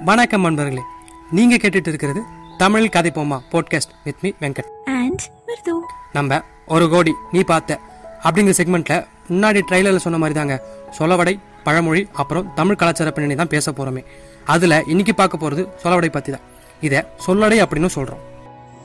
வணக்கம் நண்பர்களே நீங்க கேட்டுட்டு இருக்கிறது தமிழ் கதை போமா podcast with me Venkat. And மிருது நம்ம ஒரு கோடி நீ பார்த்த அப்படிங்கிற செக்மெண்ட்ல முன்னாடி ட்ரைலர்ல சொன்ன மாதிரி தாங்க சொலவடை பழமொழி அப்புறம் தமிழ் கலாச்சார பின்னணி தான் பேச போறோமே. அதுல இன்னைக்கு பார்க்க போறது சொலவடை பத்தி தான் இதை சொல்லடை அப்படின்னு சொல்றோம்.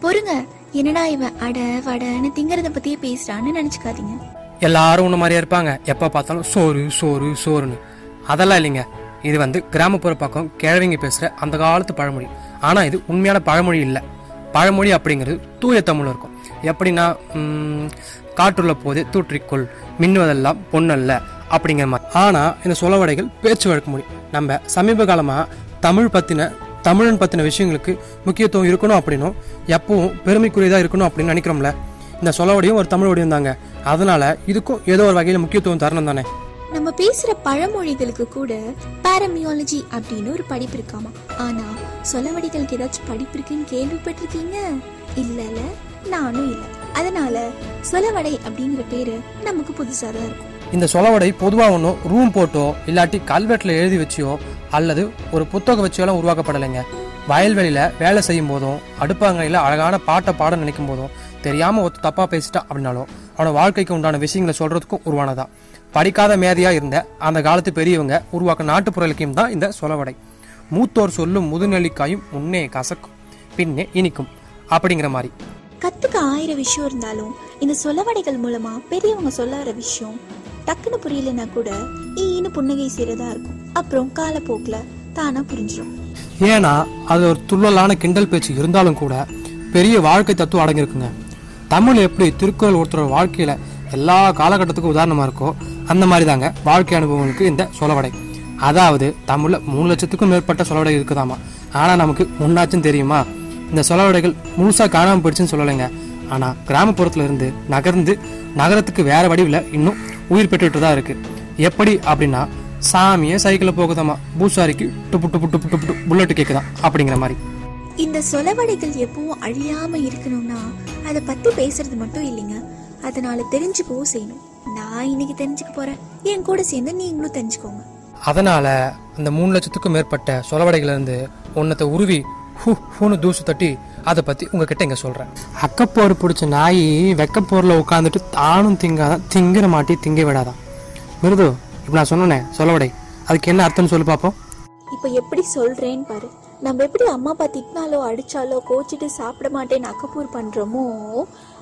பொறுங்க என்னடா இவன் அட வடன்னு திங்கறத பத்தியே பேசுறான்னு நினைச்சுக்காதீங்க. எல்லாரும் உன்ன மாதிரியா இருப்பாங்க. எப்ப பார்த்தாலும் சோறு சோறு சோறுன்னு. அதெல்லாம் இல்லைங்க. இது வந்து கிராமப்புற பக்கம் கிழவிங்க பேசுகிற அந்த காலத்து பழமொழி. ஆனால் இது உண்மையான பழமொழி இல்லை. பழமொழி அப்படிங்கிறது தூய தமிழ் இருக்கும். எப்படின்னா காற்றுள்ள போதே தூற்றிக்கொள் மின்னுவதெல்லாம் பொன்னல்ல அப்படிங்கிற மாதிரி. ஆனால் இந்த சொலவடைகள் பேச்சு வழக்கு மொழி. நம்ம சமீப காலமாக தமிழ் பற்றின தமிழன் பற்றின விஷயங்களுக்கு முக்கியத்துவம் இருக்கணும் அப்படின்னும் எப்பவும் பெருமைக்குரியதாக இருக்கணும் அப்படின்னு நினைக்கிறோம்ல. இந்த சொலவடையும் ஒரு தமிழ் வடிவம் தாங்க அதனால இதுக்கும் ஏதோ ஒரு வகையில் முக்கியத்துவம் தரணும் தானே நம்ம பேசுற பழமொழிகளுக்கு கூட பாரமியாலஜி அப்படின்னு ஒரு படிப்பு இருக்காமா? ஆனா சொலவடிகளுக்கு ஏதாச்சும் படிப்பு இருக்குன்னு கேள்விப்பட்டிருக்கீங்க? இல்லல நானும் இல்ல. அதனால சொலவடை அப்படிங்கிற பேரு நமக்கு புதுசா தான் இருக்கும். இந்த சொலவடை பொதுவாக ஒன்றும் ரூம் போட்டோ இல்லாட்டி கல்வெட்டில் எழுதி வச்சியோ அல்லது ஒரு புத்தகம் வச்சியோலாம் உருவாக்கப்படலைங்க. வயல்வெளியில் வேலை செய்யும் போதும் அடுப்பாங்கரையில் அழகான பாட்டை பாட நினைக்கும் போதும் தெரியாமல் ஒருத்தர் தப்பாக பேசிட்டா அப்படின்னாலும் அவனோட வாழ்க்கைக்கு உண்டான விஷயங்களை சொல்கிறதுக்கும் உருவானதா. படிக்காத மேதையாக இருந்த அந்த காலத்து பெரியவங்க உருவாக்க நாட்டுப்புற இலக்கியம் தான் இந்த சொலவடை. மூத்தோர் சொல்லும் முதுநெல்லிக்காயும் முன்னே கசக்கும் பின்னே இனிக்கும் அப்படிங்கிற மாதிரி. கத்துக்க ஆயிரம் விஷயம் இருந்தாலும் இந்த சொலவடைகள் மூலமா பெரியவங்க சொல்ல வர விஷயம் டக்குன்னு புரியலனா கூட ஈன்னு புன்னகை செய்யறதா இருக்கும். அப்புறம் காலப்போக்குல தானா புரிஞ்சிடும் ஏன்னா அது ஒரு துள்ளலான கிண்டல் பேச்சு இருந்தாலும் கூட பெரிய வாழ்க்கை தத்துவம் அடங்கியிருக்குங்க. தமிழ் எப்படி திருக்குறள் ஒருத்தரோட வாழ்க்கையில எல்லா காலகட்டத்துக்கும் உதாரணமா இருக்கோ அந்த மாதிரி தாங்க வாழ்க்கை அனுபவங்களுக்கு இந்த சொலவடை. அதாவது தமிழில் மூணு லட்சத்துக்கும் மேற்பட்ட சொலவடை இருக்குதாமா? ஆனால் நமக்கு முன்னாச்சும் தெரியுமா? இந்த சொலவடைகள் முழுசாக காணாமல் போயிடுச்சுன்னு சொல்லலைங்க. ஆனால் கிராமப்புறத்துல இருந்து நகர்ந்து நகரத்துக்கு வேற வடிவில் இன்னும் உயிர் பெற்றுட்டு தான் இருக்கு. எப்படி அப்படின்னா சாமியே சைக்கிளில் போகுதாமா? பூசாரிக்கு டுப்பு டுப்பு டுப்பு டுப்பு டுப்பு புல்லட்டு கேக்குதாம் அப்படிங்கிற மாதிரி. இந்த சொலவடைகள் எப்பவும் அழியாம இருக்கணும்னா அதை பத்தி பேசுறது மட்டும் இல்லைங்க. அதனால தெரிஞ்சுக்கவும் செய்யணும். நான் இன்னைக்கு தெரிஞ்சுக்க போறேன். என் கூட சேர்ந்து நீங்களும் தெரிஞ்சுக்கோங்க. அதனால அந்த மூணு லட்சத்துக்கும் மேற்பட்ட சொலவடைகள் இருந்து ஒன்னத்தை உருவி ஹூ ஹூன்னு தூசு தட்டி அதை பத்தி உங்ககிட்ட இங்க சொல்றேன். அக்கப்போர் பிடிச்ச நாய் வெக்கப்போர்ல உட்காந்துட்டு தானும் திங்காதான் திங்கிற மாட்டி திங்க விடாதான் மிருது இப்ப நான் சொன்னேனே சொலவடை. அதுக்கு என்ன அர்த்தம்னு சொல்லி பார்ப்போம் இப்ப எப்படி சொல்றேன்னு பாரு. நம்ம எப்படி அம்மா அப்பா திட்டினாலோ அடிச்சாலோ கோச்சிட்டு சாப்பிட மாட்டேன்னு அக்கப்பூர் பண்றோமோ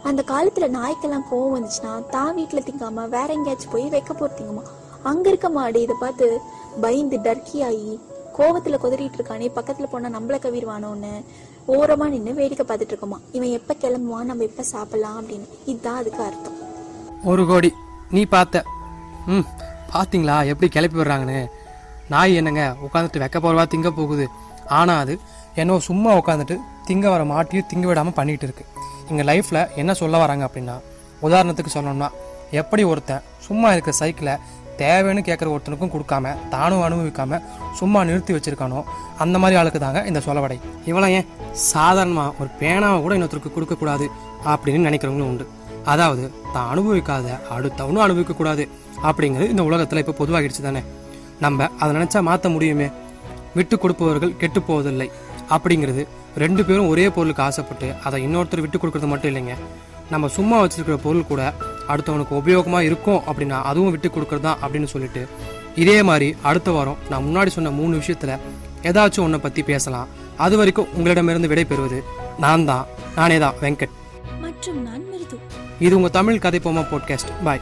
அந்த காலத்துல நாய்க்கெல்லாம் கோவம் வந்துச்சுன்னா தான் வீட்டுல திங்காம வேற எங்கேயாச்சும் போய் வைக்க போறீங்கம்மா அங்க இருக்க மாடு இதை பார்த்து பயந்து டர்க்கி ஆகி கோவத்துல குதறிட்டு இருக்கானே பக்கத்துல போனா நம்மள கவிடுவானோன்னு ஓரமா நின்று வேடிக்கை பார்த்துட்டு இருக்கோமா இவன் எப்ப கிளம்புவான்? நம்ம எப்ப சாப்பிடலாம் அப்படின்னு. இதுதான் அதுக்கு அர்த்தம். ஒரு கோடி. நீ பார்த்த. ம் பார்த்தீங்களா? எப்படி கிளப்பி விடுறாங்கன்னு? நாய் என்னங்க உட்காந்துட்டு வெக்க போறவா திங்க போகுது. ஆனால் அது என்னோ சும்மா உட்காந்துட்டு திங்க வர மாட்டியும் திங்க விடாமல் பண்ணிகிட்டு இருக்கு. எங்கள் லைஃப்பில் என்ன சொல்ல வராங்க அப்படின்னா உதாரணத்துக்கு சொல்லணும்னா எப்படி ஒருத்தன் சும்மா இருக்கிற சைக்கிளை தேவைன்னு கேட்குற ஒருத்தனுக்கும் கொடுக்காம தானும் அனுபவிக்காம சும்மா நிறுத்தி வச்சிருக்கானோ அந்த மாதிரி ஆளுக்கு தாங்க இந்த சொலவடை. இவ்வளோ ஏன் சாதாரணமாக ஒரு பேனாவை கூட இன்னொருத்தருக்கு கொடுக்கக்கூடாது அப்படின்னு நினைக்கிறவங்களும் உண்டு. அதாவது தான் அனுபவிக்காத அடுத்தவனும் அனுபவிக்கக்கூடாது அப்படிங்கிறது இந்த உலகத்தில் இப்போ பொதுவாகிடுச்சு தானே. நம்ம அதை நினைச்சா மாத்த முடியுமே? விட்டு கொடுப்பவர்கள் கெட்டு போவதில்லை. அப்படிங்கிறது ரெண்டு பேரும் ஒரே பொருளுக்கு ஆசைப்பட்டு அதை இன்னொருத்தர் விட்டு கொடுக்கறது மட்டும் இல்லைங்க. நம்ம சும்மா வச்சிருக்கிற பொருள் கூட அடுத்தவனுக்கு உபயோகமா இருக்கும் அப்படின்னா அதுவும் விட்டு கொடுக்கறது தான் அப்படின்னு சொல்லிட்டு இதே மாதிரி அடுத்த வாரம் நான் முன்னாடி சொன்ன மூணு விஷயத்துல ஏதாச்சும் ஒன்றை பத்தி பேசலாம். அது வரைக்கும் உங்களிடமிருந்து விடை பெறுவது நான் தான். நானே தான் வெங்கட். மற்றும் நான் மிருது. இது உங்க தமிழ் கதை போமா பாட்காஸ்ட். பாய்.